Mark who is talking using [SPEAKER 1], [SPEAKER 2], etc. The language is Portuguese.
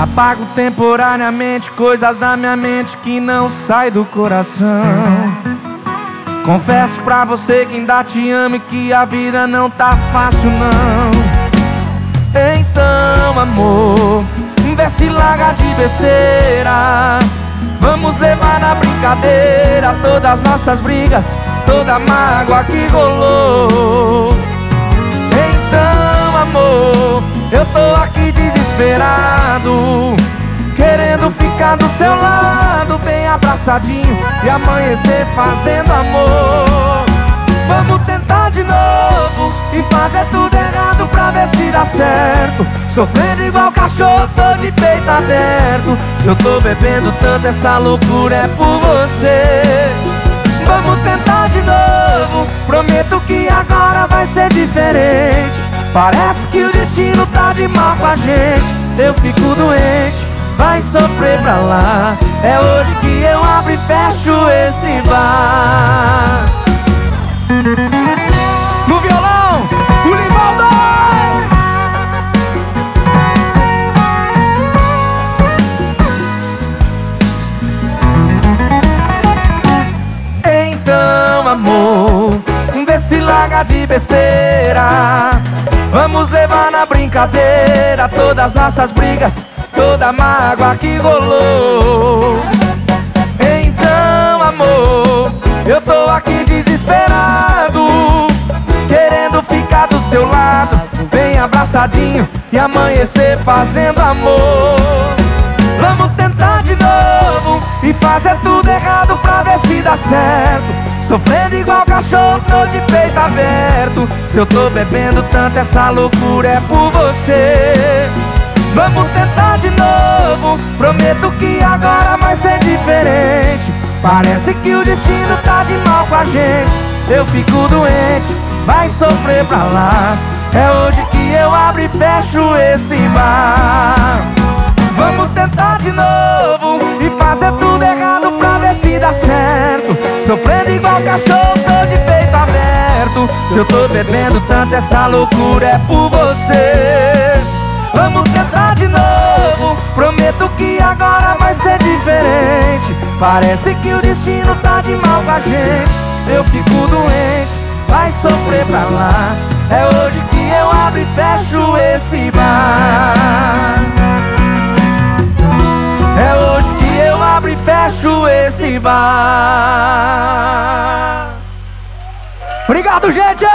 [SPEAKER 1] Apago temporariamente coisas da minha mente que não sai do coração. Confesso pra você que ainda te amo e que a vida não tá fácil não. Então, amor, vê se larga de besteira. Vamos levar na brincadeira todas as nossas brigas, toda mágoa que rolou. Então, amor, eu tô aqui desesperado, querendo ficar do seu lado, bem abraçadinho e amanhecer fazendo amor. Vamos tentar de novo e fazer tudo errado pra ver se dá certo. Sofrendo igual cachorro, tô de peito aberto. Se eu tô bebendo tanto, essa loucura é por você. Vamos tentar de novo, prometo que agora vai ser diferente. Parece que o destino tá de mal com a gente. Eu fico doente, vai sofrer pra lá. É hoje que eu abro e fecho esse bar. No violão, o Livaldo! Então, amor, vê se larga de besteira. Vamos levar na brincadeira todas as nossas brigas, toda mágoa que rolou. Então, amor, eu tô aqui desesperado, querendo ficar do seu lado, bem abraçadinho e amanhecer fazendo amor. Vamos tentar de novo e fazer tudo errado pra ver se dá certo. Sofrendo igual cachorro, tô de peito aberto. Se eu tô bebendo tanto, essa loucura é por você. Vamos tentar de novo. Prometo que agora vai ser diferente. Parece que o destino tá de mal com a gente. Eu fico doente, vai sofrer pra lá. É hoje que eu abro e fecho esse bar Vamos tentar de novo E fazer tudo errado pra ver se dá certo. Sofrendo igual cachorro, tô de peito aberto. Se eu tô bebendo tanto, essa loucura é por você. Vamos tentar de novo. Prometo que agora vai ser diferente. Parece que o destino tá de mal com a gente. Eu fico doente, vai sofrer pra lá. É hoje que eu abro e fecho esse fecho esse bar Obrigado, gente!